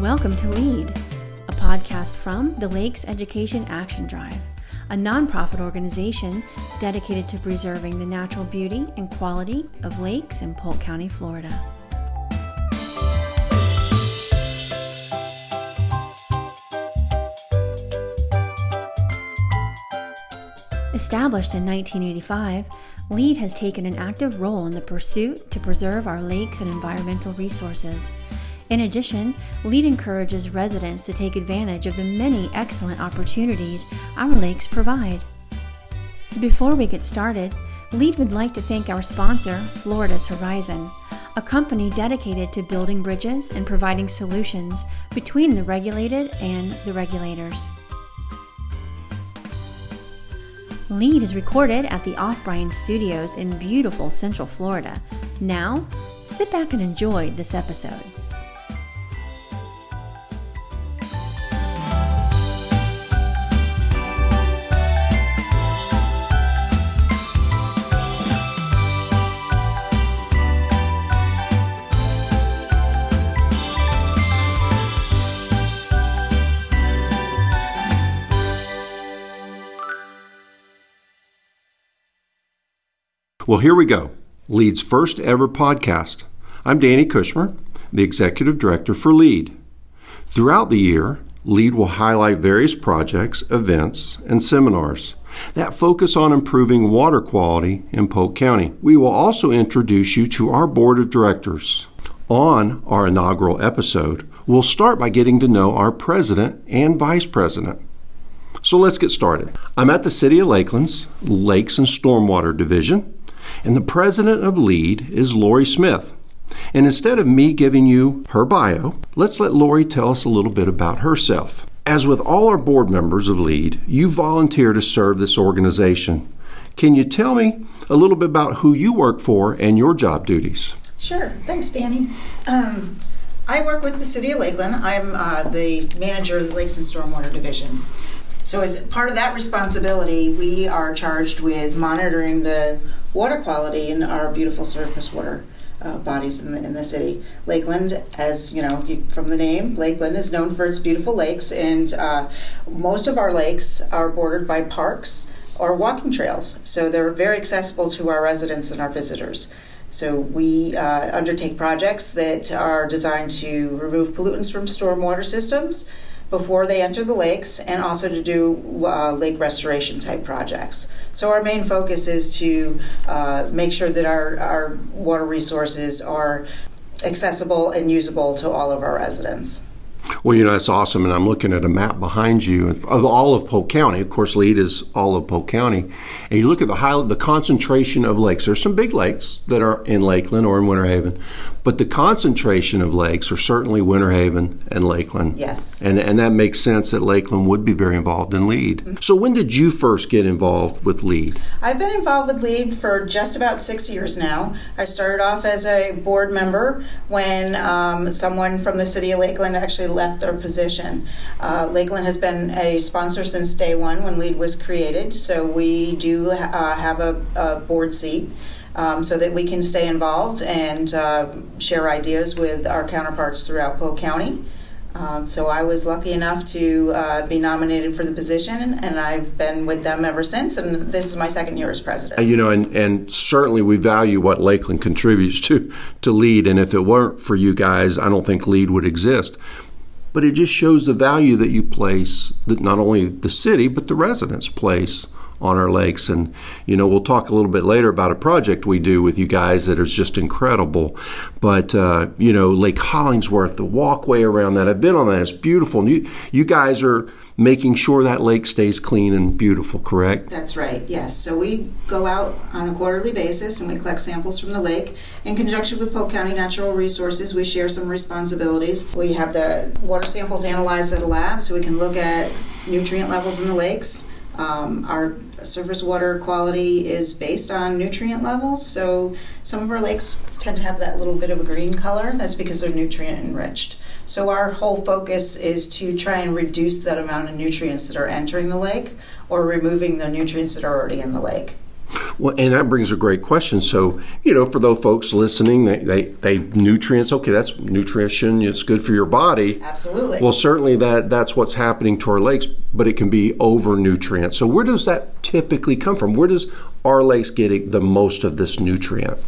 Welcome to LEAD, a podcast from the Lakes Education Action Drive, a nonprofit organization dedicated to preserving the natural beauty and quality of lakes in Polk County, Florida. Established in 1985, LEAD has taken an active role in the pursuit to preserve our lakes and environmental resources. In addition, LEAD encourages residents to take advantage of the many excellent opportunities our lakes provide. Before we get started, LEAD would like to thank our sponsor, Florida's Horizon, a company dedicated to building bridges and providing solutions between the regulated and the regulators. Lead is recorded at the Off Bryan Studios in beautiful Central Florida. Now, sit back and enjoy this episode. Well, here we go. LEAD's first ever podcast. I'm Danny Kushmer, the Executive Director for LEAD. Throughout the year, LEAD will highlight various projects, events, and seminars that focus on improving water quality in Polk County. We will also introduce you to our Board of Directors. On our inaugural episode, we'll start by getting to know our President and Vice President. So let's get started. I'm at the City of Lakeland's Lakes and Stormwater Division and the president of LEAD is Laurie Smith. And instead of me giving you her bio, let's let Laurie tell us a little bit about herself. As with all our board members of LEAD, you volunteer to serve this organization. Can you tell me a little bit about who you work for and your job duties? Sure. Thanks, Danny. Um, I work with the City of Lakeland. I'm uh, the manager of the Lakes and Stormwater Division. So, as part of that responsibility, we are charged with monitoring the water quality in our beautiful surface water uh, bodies in the, in the city. Lakeland, as you know from the name, Lakeland is known for its beautiful lakes, and uh, most of our lakes are bordered by parks or walking trails. So they're very accessible to our residents and our visitors. So we uh, undertake projects that are designed to remove pollutants from stormwater systems before they enter the lakes and also to do uh, lake restoration type projects. So our main focus is to uh, make sure that our, our water resources are accessible and usable to all of our residents. Well, you know, that's awesome. And I'm looking at a map behind you of all of Polk County. Of course, LEAD is all of Polk County. And you look at the high, the concentration of lakes. There's some big lakes that are in Lakeland or in Winter Haven, but the concentration of lakes are certainly Winter Haven and Lakeland. Yes. And, and that makes sense that Lakeland would be very involved in LEAD. Mm-hmm. So when did you first get involved with LEAD? I've been involved with LEAD for just about six years now. I started off as a board member when um, someone from the city of Lakeland actually left their position. Uh, Lakeland has been a sponsor since day one when LEAD was created, so we do uh, have a, a, board seat. Um, so that we can stay involved and uh, share ideas with our counterparts throughout Polk County. Um, so I was lucky enough to uh, be nominated for the position, and I've been with them ever since. And this is my second year as president. You know, and, and certainly we value what Lakeland contributes to to LEAD. And if it weren't for you guys, I don't think LEAD would exist but it just shows the value that you place that not only the city but the residents place on our lakes and you know we'll talk a little bit later about a project we do with you guys that is just incredible but uh, you know lake hollingsworth the walkway around that i've been on that it's beautiful and you, you guys are making sure that lake stays clean and beautiful, correct? That's right, yes. So we go out on a quarterly basis and we collect samples from the lake. In conjunction with Polk County Natural Resources, we share some responsibilities. We have the water samples analyzed at a lab so we can look at nutrient levels in the lakes. Um, our surface water quality is based on nutrient levels, so some of our lakes tend to have that little bit of a green color. That's because they're nutrient enriched. So our whole focus is to try and reduce that amount of nutrients that are entering the lake or removing the nutrients that are already in the lake. Well, and that brings a great question. So, you know, for those folks listening, they, they, they nutrients, okay, that's nutrition, it's good for your body. Absolutely. Well, certainly that that's what's happening to our lakes, but it can be over nutrient. So, where does that typically come from? Where does our lakes get the most of this nutrient?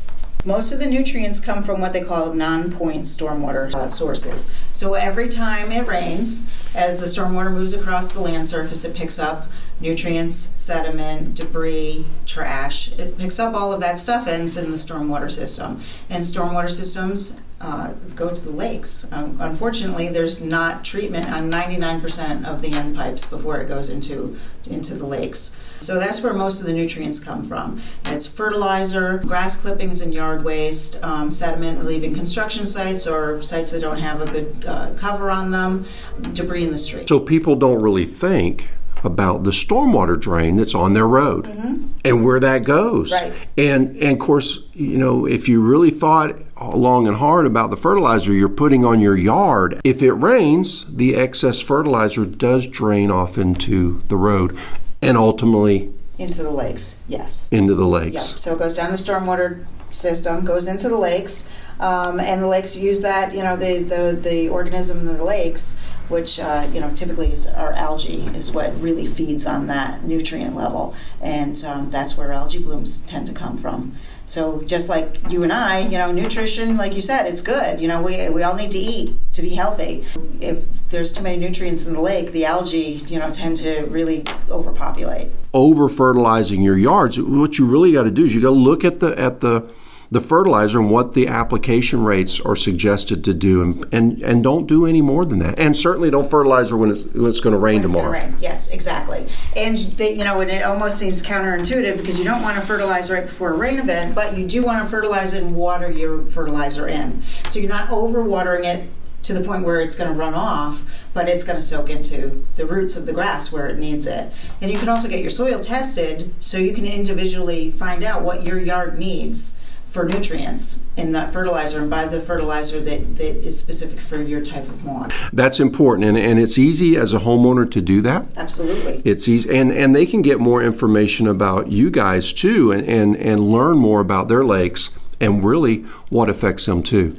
Most of the nutrients come from what they call non-point stormwater uh, sources. So every time it rains, as the stormwater moves across the land surface, it picks up nutrients, sediment, debris, trash. It picks up all of that stuff and it's in the stormwater system. And stormwater systems uh, go to the lakes. Um, unfortunately, there's not treatment on 99% of the end pipes before it goes into into the lakes. So that's where most of the nutrients come from. It's fertilizer, grass clippings and yard waste, um, sediment leaving construction sites or sites that don't have a good uh, cover on them, debris in the street. So people don't really think about the stormwater drain that's on their road mm-hmm. and where that goes. Right. And and of course, you know, if you really thought long and hard about the fertilizer you're putting on your yard, if it rains, the excess fertilizer does drain off into the road and ultimately into the lakes. Yes. Into the lakes. Yeah. So it goes down the stormwater system, goes into the lakes, um, and the lakes use that. You know, the the the organism in the lakes which uh, you know typically is our algae is what really feeds on that nutrient level, and um, that's where algae blooms tend to come from. So just like you and I, you know, nutrition, like you said, it's good. You know, we, we all need to eat to be healthy. If there's too many nutrients in the lake, the algae, you know, tend to really overpopulate. Over fertilizing your yards, what you really got to do is you got to look at the at the the fertilizer and what the application rates are suggested to do, and and, and don't do any more than that. And certainly don't fertilizer when it's, when it's going to rain tomorrow. Rain. Yes, exactly. And they, you know, and it almost seems counterintuitive because you don't want to fertilize right before a rain event, but you do want to fertilize it and water your fertilizer in, so you're not overwatering it to the point where it's going to run off, but it's going to soak into the roots of the grass where it needs it. And you can also get your soil tested so you can individually find out what your yard needs for nutrients in that fertilizer and buy the fertilizer that, that is specific for your type of lawn. That's important and, and it's easy as a homeowner to do that. Absolutely. It's easy and, and they can get more information about you guys too and, and, and learn more about their lakes and really what affects them too.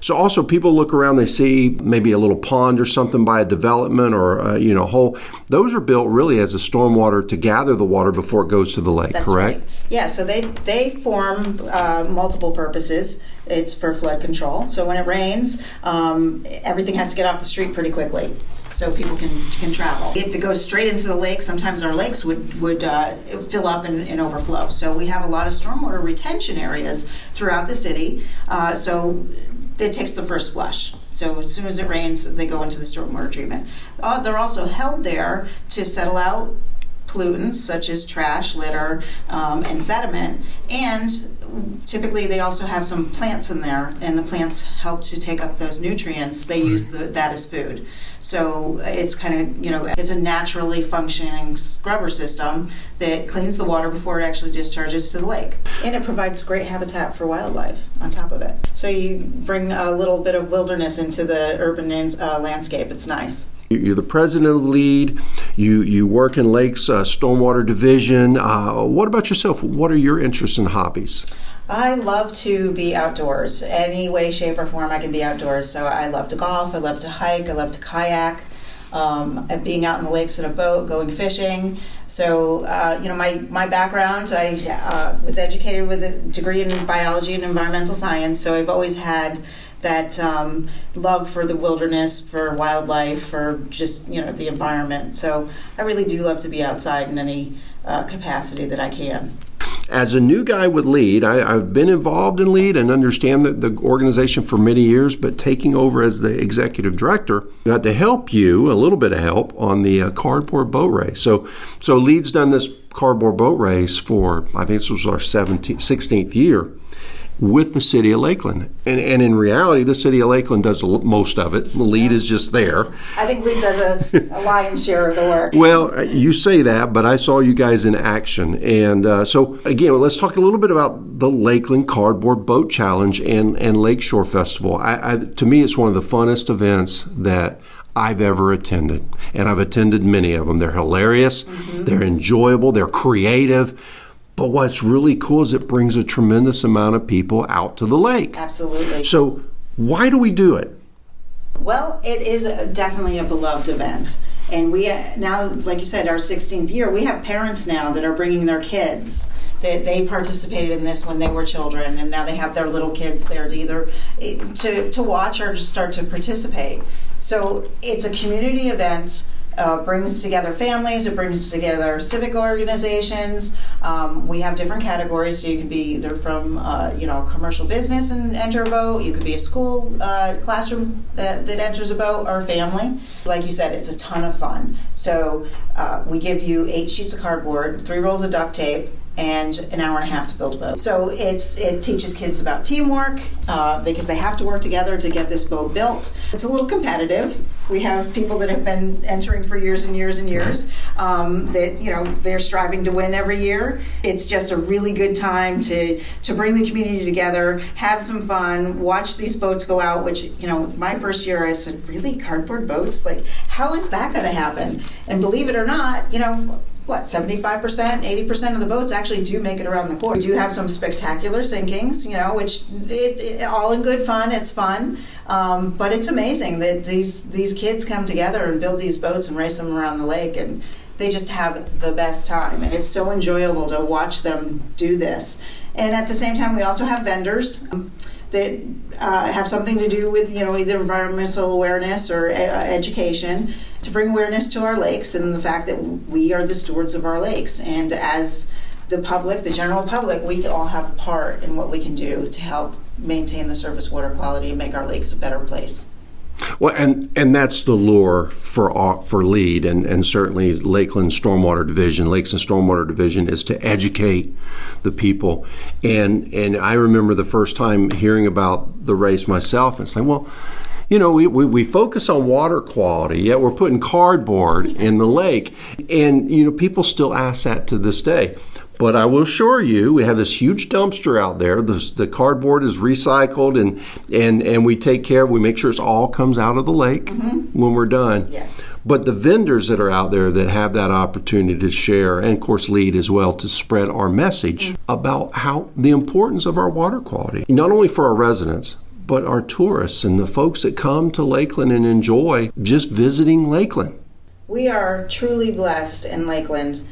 So also people look around, they see maybe a little pond or something by a development or uh, you know hole. Those are built really as a stormwater to gather the water before it goes to the lake. That's correct? Right. Yeah. So they they form uh, multiple purposes. It's for flood control. So when it rains, um, everything has to get off the street pretty quickly so people can can travel. If it goes straight into the lake, sometimes our lakes would would uh, fill up and, and, overflow. So we have a lot of stormwater retention areas throughout the city. Uh, so it takes the first flush. So as soon as it rains, they go into the stormwater treatment. Uh, they're also held there to settle out pollutants such as trash, litter, um, and sediment. And typically, they also have some plants in there, and the plants help to take up those nutrients. They use the, that as food. So it's kind of, you know, it's a naturally functioning scrubber system that cleans the water before it actually discharges to the lake. And it provides great habitat for wildlife on top of it. So you bring a little bit of wilderness into the urban uh, landscape. It's nice. You're the president of LEAD. You you work in Lakes uh, Stormwater Division. Uh, what about yourself? What are your interests and hobbies? I love to be outdoors. Any way, shape, or form I can be outdoors. So I love to golf, I love to hike, I love to kayak. Um, being out in the lakes in a boat, going fishing. So, uh, you know, my, my background, I uh, was educated with a degree in biology and environmental science, so I've always had that um, love for the wilderness, for wildlife, for just, you know, the environment. So I really do love to be outside in any uh, capacity that I can. As a new guy with LEAD, I, have been involved in LEAD and understand the, the organization for many years, but taking over as the executive director, got to help you, a little bit of help, on the uh, cardboard boat race. So, so LEAD's done this cardboard boat race for, I think this was our 17th, 16th year with the city of Lakeland. And, and in reality, the city of Lakeland does most of it. The LEAD yeah. is just there. I think LEAD does a, a, lion's share of the work. Well, uh, you say that, but I saw you guys in action. And uh, so, again, let's talk a little bit about the Lakeland Cardboard Boat Challenge and, and Lakeshore Festival. I, I, to me, it's one of the funnest events that I've ever attended. And I've attended many of them. They're hilarious, mm-hmm. they're enjoyable, they're creative But what's really cool is it brings a tremendous amount of people out to the lake. Absolutely. So, why do we do it? Well, it is a, definitely a beloved event. And we uh, now, like you said, our 16th year, we have parents now that are bringing their kids. That they participated in this when they were children, and now they have their little kids there to either eh, to, to watch or to start to participate. So it's a community event uh, brings together families, it brings together civic organizations. Um, we have different categories, so you can be either from uh, you know commercial business and enter a boat, you could be a school uh, classroom that, that, enters a boat, or a family. Like you said, it's a ton of fun. So uh, we give you eight sheets of cardboard, three rolls of duct tape, and an hour and a half to build a boat. So it's it teaches kids about teamwork uh, because they have to work together to get this boat built. It's a little competitive. We have people that have been entering for years and years and years um, that you know they're striving to win every year. It's just a really good time to to bring the community together, have some fun, watch these boats go out. Which you know, my first year I said, really cardboard boats? Like, how is that going to happen? And believe it or not, you know what, 75%, 80% of the boats actually do make it around the court. We do have some spectacular sinkings, you know, which it, it all in good fun. It's fun. Um, but it's amazing that these, these kids come together and build these boats and race them around the lake. And they just have the best time. And it's so enjoyable to watch them do this. And at the same time, we also have vendors that uh, have something to do with you know either environmental awareness or uh, education to bring awareness to our lakes and the fact that we are the stewards of our lakes. And as the public the general public we all have a part in what we can do to help maintain the surface water quality and make our lakes a better place well, and and that's the lure for for LEAD, and and certainly Lakeland Stormwater Division, Lakes and Stormwater Division, is to educate the people. And and I remember the first time hearing about the race myself, and saying, well. You know, we, we, we focus on water quality, yet we're putting cardboard in the lake. And, you know, people still ask that to this day. But I will assure you, we have this huge dumpster out there. The, the cardboard is recycled, and and and we take care. We make sure it all comes out of the lake mm-hmm. when we're done. Yes. But the vendors that are out there that have that opportunity to share, and of course lead as well, to spread our message mm-hmm. about how the importance of our water quality, not only for our residents, but our tourists and the folks that come to Lakeland and enjoy just visiting Lakeland. We are truly blessed in Lakeland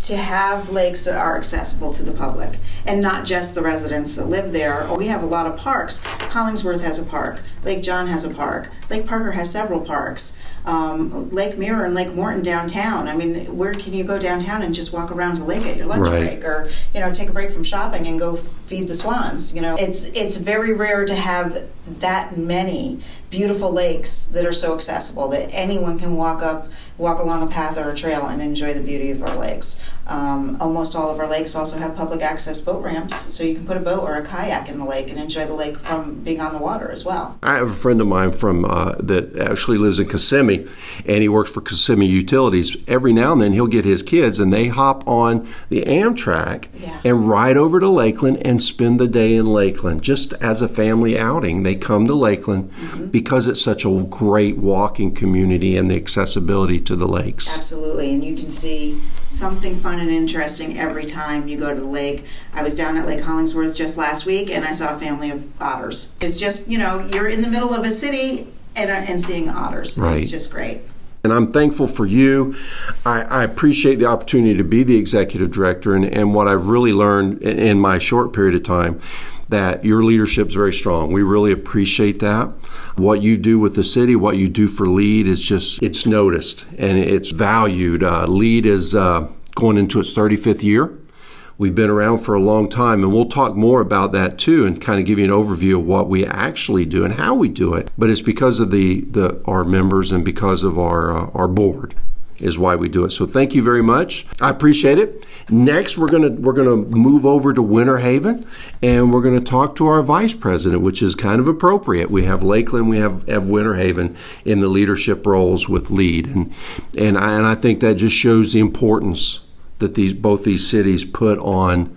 to have lakes that are accessible to the public and not just the residents that live there. We have a lot of parks. Hollingsworth has a park, Lake John has a park, Lake Parker has several parks um, Lake Mirror and Lake Morton downtown. I mean, where can you go downtown and just walk around to lake at your lunch right. break, or you know, take a break from shopping and go feed the swans? You know, it's it's very rare to have that many beautiful lakes that are so accessible that anyone can walk up, walk along a path or a trail and enjoy the beauty of our lakes. Um, almost all of our lakes also have public access boat ramps, so you can put a boat or a kayak in the lake and enjoy the lake from being on the water as well. I have a friend of mine from uh, that actually lives in Kissimmee, and he works for Kissimmee Utilities. Every now and then, he'll get his kids, and they hop on the Amtrak yeah. and ride over to Lakeland and spend the day in Lakeland, just as a family outing. They come to Lakeland mm-hmm. Because it's such a great walking community and the accessibility to the lakes. Absolutely, and you can see something fun and interesting every time you go to the lake. I was down at Lake Hollingsworth just last week and I saw a family of otters. It's just, you know, you're in the middle of a city and, uh, and seeing otters. Right. It's just great. And I'm thankful for you. I, I, appreciate the opportunity to be the executive director and, and what I've really learned in, in my short period of time that your leadership is very strong. We really appreciate that. What you do with the city, what you do for LEAD is just, it's noticed and it's valued. Uh, LEAD is uh, going into its 35th year. We've been around for a long time, and we'll talk more about that too, and kind of give you an overview of what we actually do and how we do it. But it's because of the, the our members and because of our uh, our board is why we do it. So thank you very much. I appreciate it. Next, we're gonna we're gonna move over to Winter Haven, and we're gonna talk to our vice president, which is kind of appropriate. We have Lakeland, we have, have Winter Haven in the leadership roles with lead, and and I, and I think that just shows the importance that these both these cities put on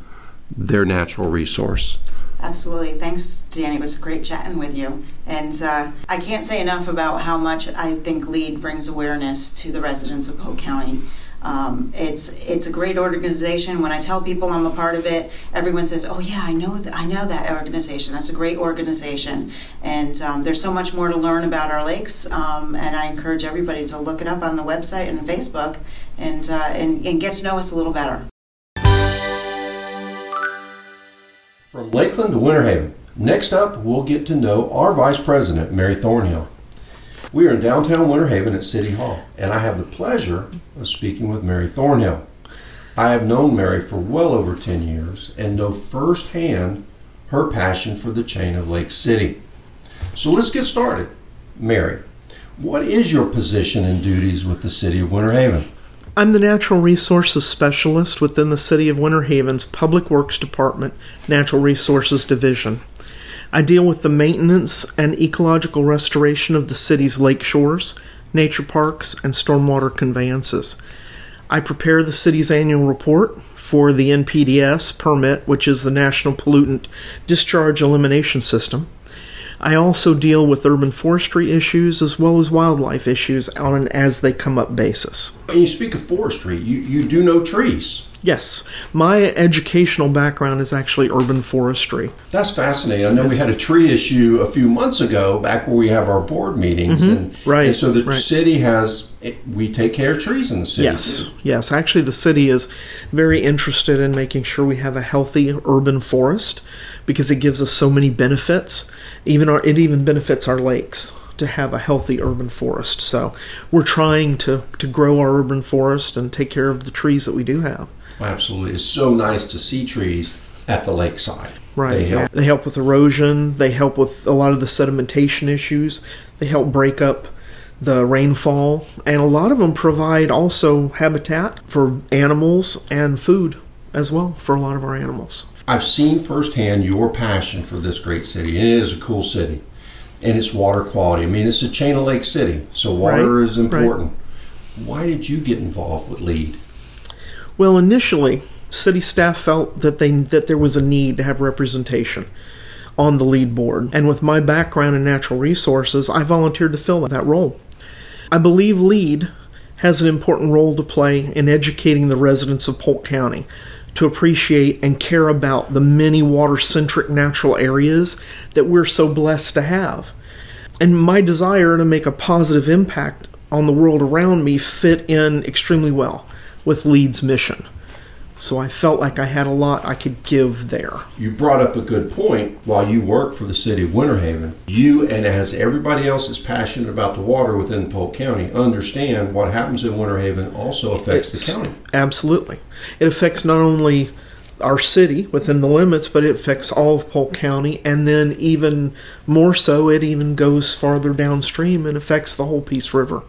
their natural resource. Absolutely. Thanks, Danny. It was great chatting with you. And uh, I can't say enough about how much I think LEAD brings awareness to the residents of Polk County. Um, it's it's a great organization. When I tell people I'm a part of it, everyone says, "Oh yeah, I know that. I know that organization. That's a great organization." And um, there's so much more to learn about our lakes. Um, and I encourage everybody to look it up on the website and Facebook, and, uh, and and get to know us a little better. Lakeland to Winter Haven. Next up, we'll get to know our Vice President, Mary Thornhill. We are in downtown Winter Haven at City Hall, and I have the pleasure of speaking with Mary Thornhill. I have known Mary for well over 10 years and know firsthand her passion for the chain of Lake City. So let's get started. Mary, what is your position and duties with the City of Winter Haven? I'm the Natural Resources Specialist within the City of Winter Haven's Public Works Department Natural Resources Division. I deal with the maintenance and ecological restoration of the city's lake shores, nature parks, and stormwater conveyances. I prepare the city's annual report for the NPDES permit, which is the National Pollutant Discharge Elimination System. I also deal with urban forestry issues as well as wildlife issues on an as they come up basis. When you speak of forestry, you, you do know trees. Yes, my educational background is actually urban forestry. That's fascinating. I know we had a tree issue a few months ago, back where we have our board meetings, mm-hmm. and Right, And so the right. city has we take care of trees in the city. Yes, yes. Actually, the city is very interested in making sure we have a healthy urban forest because it gives us so many benefits. Even our, it even benefits our lakes to have a healthy urban forest. So we're trying to to grow our urban forest and take care of the trees that we do have. absolutely. It's so nice to see trees at the lakeside. Right. They help. They help with erosion. They help with a lot of the sedimentation issues. They help break up the rainfall. And a lot of them provide also habitat for animals and food as well for a lot of our animals. I've seen firsthand your passion for this great city, and it is a cool city. And it's water quality. I mean, it's a chain of lake city, so water Right, is important. Why did you get involved with LEAD? Well, initially, city staff felt that they that there was a need to have representation on the lead board. And with my background in natural resources, I volunteered to fill that role. I believe LEAD has an important role to play in educating the residents of Polk County to appreciate and care about the many water centric natural areas that we're so blessed to have. And my desire to make a positive impact on the world around me fit in extremely well with LEAD's mission. So I felt like I had a lot I could give there. You brought up a good point. While you work for the city of Winter Haven, you and as everybody else is passionate about the water within Polk County, understand what happens in Winter Haven also affects the county. Absolutely. It affects not only our city within the limits, but it affects all of Polk County, and then even more so, it even goes farther downstream and affects the whole Peace River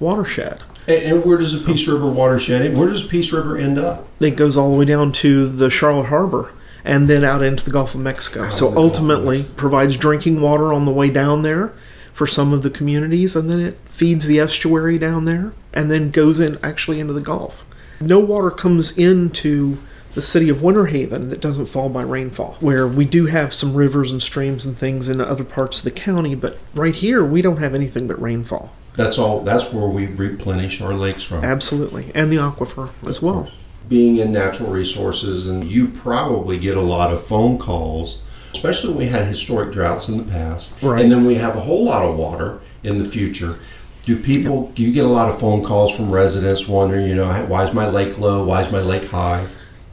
watershed. And, and where does the Peace River watershed end? Where does Peace River end up? It goes all the way down to the Charlotte Harbor and then out into the Gulf of Mexico. Out so in the Gulf of ultimately provides drinking water on the way down there for some of the communities and then it feeds the estuary down there and then goes in actually into the Gulf. No water comes into the city of Winter Haven that doesn't fall by rainfall. Where we do have some rivers and streams and things in other parts of the county, but right here we don't have anything but rainfall. That's all. That's where we replenish our lakes from. Absolutely. And the aquifer as well. Being in natural resources, and you probably get a lot of phone calls, especially when we had historic droughts in the past, Right. and then we have a whole lot of water in the future. Do people? Do you get a lot of phone calls from residents wondering, you know, why is my lake low? Why is my lake high?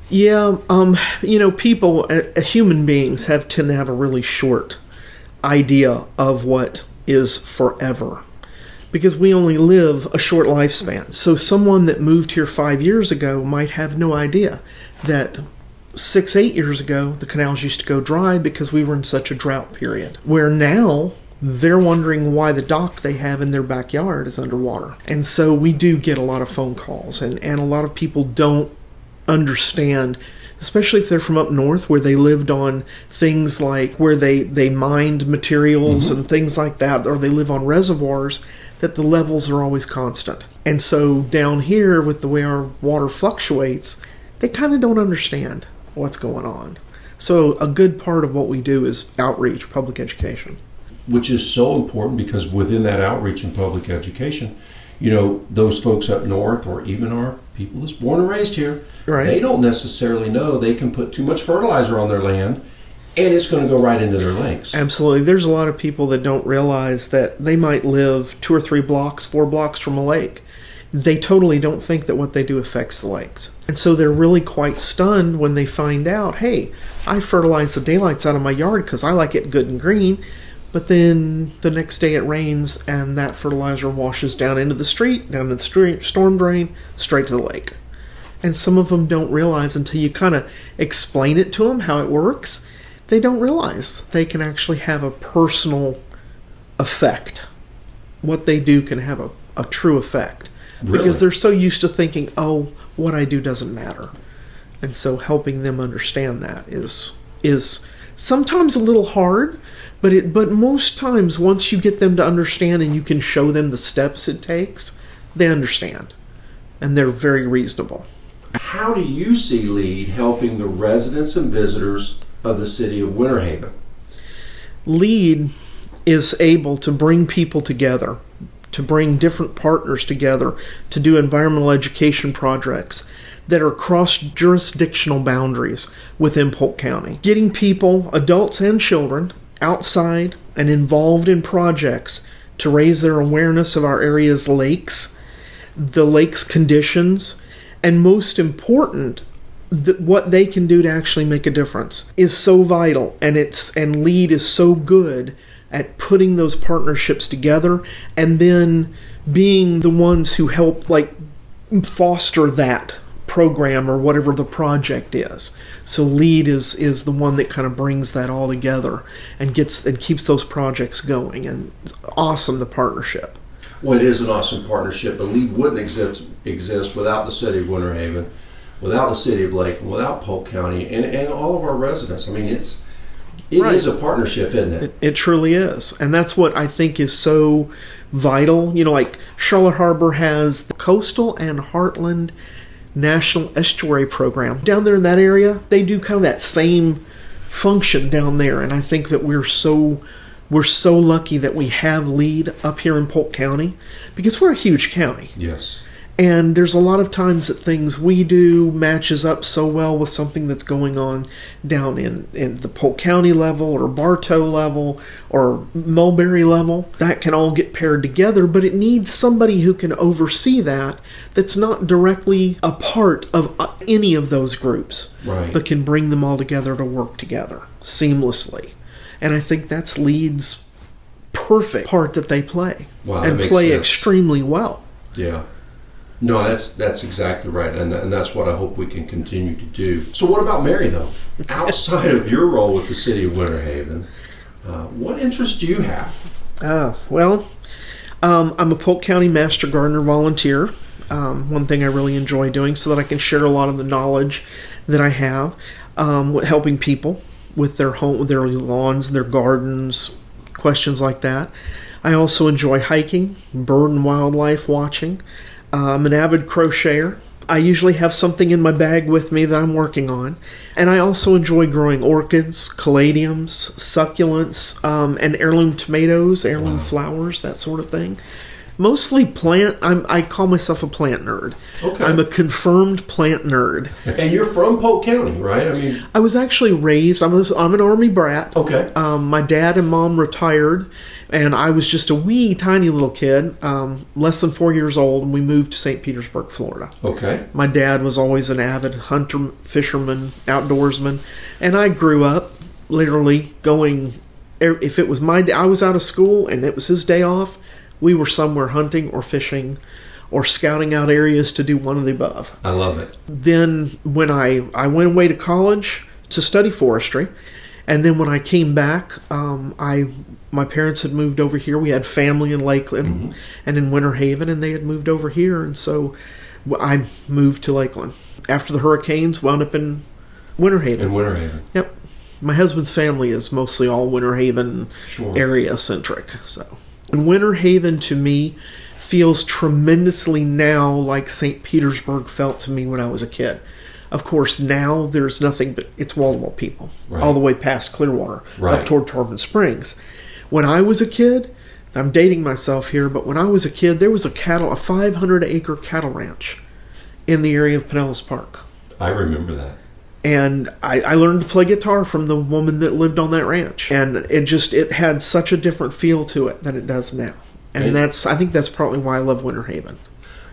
Yeah, um, you know, people, uh, uh, human beings have tend to have a really short idea of what is forever because we only live a short lifespan. So someone that moved here 5 years ago might have no idea that 6 8 years ago the canals used to go dry because we were in such a drought period. Where now they're wondering why the dock they have in their backyard is underwater. And so we do get a lot of phone calls and and a lot of people don't understand especially if they're from up north where they lived on things like where they they mined materials mm-hmm. and things like that or they live on reservoirs that the levels are always constant. And so down here with the way our water fluctuates they kind of don't understand what's going on. So a good part of what we do is outreach public education. Which is so important because within that outreach and public education, you know, those folks up north or even our people that's born and raised here, Right. they don't necessarily know they can put too much fertilizer on their land and it's going to go right into their lakes. Absolutely. There's a lot of people that don't realize that they might live two or three blocks, four blocks from a lake. They totally don't think that what they do affects the lakes. And so they're really quite stunned when they find out, hey, I fertilize the daylights out of my yard because I like it good and green. But then the next day it rains and that fertilizer washes down into the street, down to the street, storm drain, straight to the lake. And some of them don't realize until you kind of explain it to them how it works they don't realize they can actually have a personal effect. What they do can have a, a true effect. Really? Because they're so used to thinking, oh, what I do doesn't matter. And so helping them understand that is is sometimes a little hard, but it but most times once you get them to understand and you can show them the steps it takes, they understand. And they're very reasonable. How do you see LEAD helping the residents and visitors of the city of Winter Haven? lead is able to bring people together, to bring different partners together to do environmental education projects that are cross jurisdictional boundaries within Polk County. Getting people, adults and children, outside and involved in projects to raise their awareness of our area's lakes, the lake's conditions, and most important, th- what they can do to actually make a difference is so vital and it's and lead is so good at putting those partnerships together and then being the ones who help like foster that program or whatever the project is. So lead is is the one that kind of brings that all together and gets and keeps those projects going and awesome the partnership. Well, it is an awesome partnership, but LEAD wouldn't exist exist without the city of Winter Haven, without the city of Lakeland, without Polk County, and, and all of our residents. I mean, it's it is Right. a partnership, isn't it? It, it truly is. And that's what I think is so vital. You know, like Charlotte Harbor has the Coastal and Heartland National Estuary Program. Down there in that area, they do kind of that same function down there. And I think that we're so we're so lucky that we have lead up here in Polk County because we're a huge county Yes. And there's a lot of times that things we do matches up so well with something that's going on down in, in the Polk County level or Bartow level or Mulberry level. That can all get paired together, but it needs somebody who can oversee that that's not directly a part of uh, any of those groups, Right. but can bring them all together to work together seamlessly. And I think that's Lead's perfect part that they play Wow, and play sense. extremely well. Yeah. No, that's that's exactly right, and and that's what I hope we can continue to do. So, what about Mary though? Outside of your role with the city of Winter Haven, uh, what interests do you have? Oh, well, um, I'm a Polk County Master Gardener volunteer. Um, one thing I really enjoy doing so that I can share a lot of the knowledge that I have um, with helping people with their home, with their lawns, their gardens, questions like that. I also enjoy hiking, bird and wildlife watching. I'm an avid crocheter. I usually have something in my bag with me that I'm working on. And I also enjoy growing orchids, caladiums, succulents, um, and heirloom tomatoes, heirloom flowers, that sort of thing. Mostly plant. I'm, I call myself a plant nerd. Okay. I'm a confirmed plant nerd. And you're from Polk County, right? I mean, I was actually raised. I'm, a, I'm an army brat. okay. Um, my dad and mom retired, and I was just a wee tiny little kid, um, less than four years old, and we moved to St. Petersburg, Florida. Okay. My dad was always an avid hunter, fisherman, outdoorsman, and I grew up literally going. If it was my, day, I was out of school and it was his day off, we were somewhere hunting or fishing, or scouting out areas to do one of the above I love it. then when I I went away to college to study forestry, and then when I came back, um, I my parents had moved over here. We had family in Lakeland and in Winter Haven, and they had moved over here, and so I moved to Lakeland after the hurricanes. Wound up in Winter Haven. In Winter Haven. Yep. My husband's family is mostly all Winter Haven Sure. area centric. So, and Winter Haven to me feels tremendously now like St. Petersburg felt to me when I was a kid. Of course, now there's nothing but it's wall people Right. all the way past Clearwater Right. up toward Tarpon Springs. When I was a kid, I'm dating myself here, but when I was a kid, there was a cattle, a 500 acre cattle ranch in the area of Pinellas Park. I remember that. And I, I learned to play guitar from the woman that lived on that ranch. And it just, it had such a different feel to it than it does now. And, And- that's, I think that's partly why I love Winter Haven.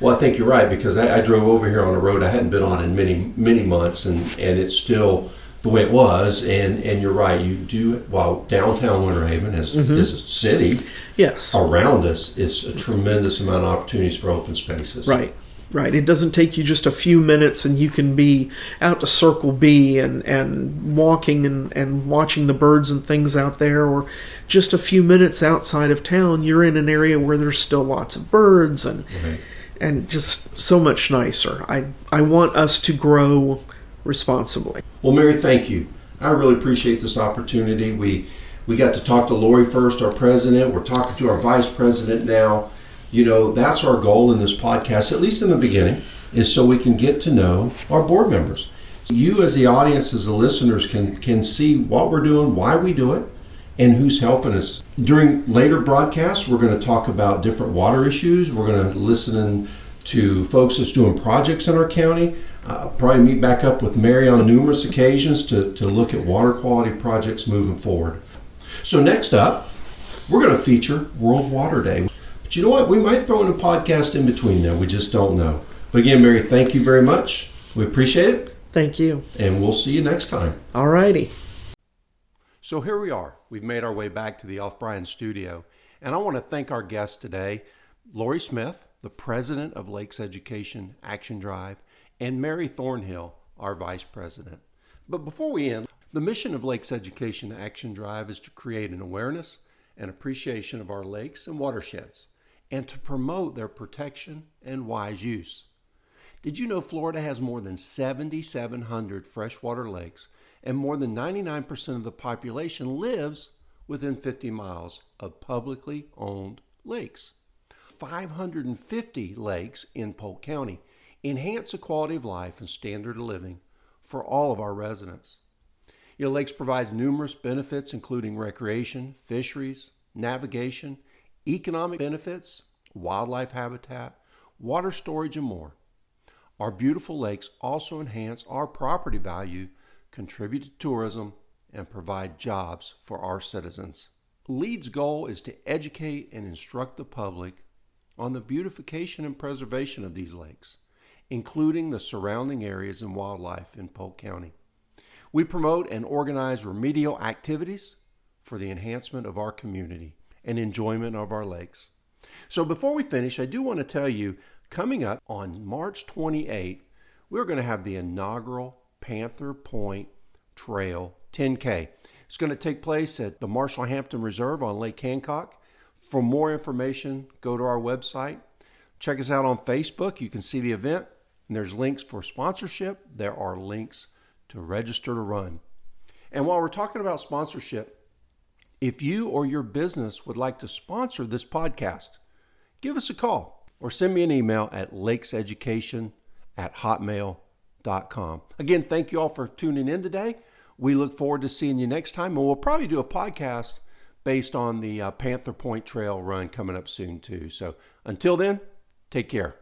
Well, I think you're right because I, I drove over here on a road I hadn't been on in many many months, and, and it's still the way it was. And, and you're right, you do while downtown Winter Haven is mm-hmm. is a city Yes. around us. It's a tremendous amount of opportunities for open spaces. Right, right. It doesn't take you just a few minutes and you can be out to Circle B and, and walking and, and watching the birds and things out there, or just a few minutes outside of town, you're in an area where there's still lots of birds and Right. And just so much nicer. I I want us to grow responsibly. Well, Mary, thank you. I really appreciate this opportunity. We we got to talk to Laurie first, our president. We're talking to our vice president now. You know, that's our goal in this podcast, at least in the beginning, is so we can get to know our board members. You, as the audience, as the listeners, can can see what we're doing, why we do it, and who's helping us. During later broadcasts, we're going to talk about different water issues. We're going to listen to folks that's doing projects in our county. Uh, probably meet back up with Mary on numerous occasions to, to look at water quality projects moving forward. So, next up, we're going to feature World Water Day. But you know what? We might throw in a podcast in between there. We just don't know. But again, Mary, thank you very much. We appreciate it, Thank you. and we'll see you next time. All righty. So here we are. We've made our way back to the Off Bryan studio. And I want to thank our guest today, Laurie Smith, the president of Lakes Education Action Drive, and Mary Thornhill, our vice president. But before we end, the mission of Lakes Education Action Drive is to create an awareness and appreciation of our lakes and watersheds and to promote their protection and wise use. Did you know Florida has more than 7,700 freshwater lakes and more than 99% of the population lives within 50 miles of publicly owned lakes? 550 lakes in Polk County enhance the quality of life and standard of living for all of our residents. You know, lakes provide numerous benefits, including recreation, fisheries, navigation, economic benefits, wildlife habitat, water storage, and more. Our beautiful lakes also enhance our property value, contribute to tourism, and provide jobs for our citizens. LEAD's goal is to educate and instruct the public on the beautification and preservation of these lakes, including the surrounding areas and wildlife in Polk County. We promote and organize remedial activities for the enhancement of our community and enjoyment of our lakes. So before we finish, I do want to tell you coming up on March 28th, we're going to have the inaugural Panther Point Trail 10K. It's going to take place at the Marshall Hampton Reserve on Lake Hancock. For more information, go to our website. Check us out on Facebook. You can see the event, and there's links for sponsorship. There are links to register to run. And while we're talking about sponsorship, if you or your business would like to sponsor this podcast, give us a call or send me an email at lakeseducation at hotmail.com. Again, thank you all for tuning in today. We look forward to seeing you next time, and we'll probably do a podcast based on the uh, Panther Point Trail run coming up soon, too. So until then, take care.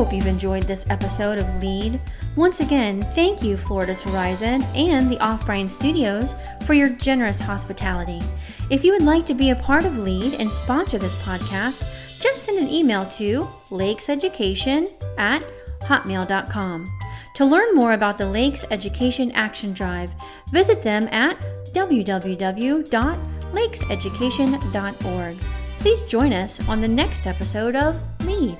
Hope you've enjoyed this episode of Lead. Once again, thank you, Florida's Horizon and the Off Bryan Studios, for your generous hospitality. If you would like to be a part of Lead and sponsor this podcast, just send an email to lakeseducation at hotmail.com. To learn more about the Lakes Education Action Drive, visit them at www.lakeseducation.org. Please join us on the next episode of Lead.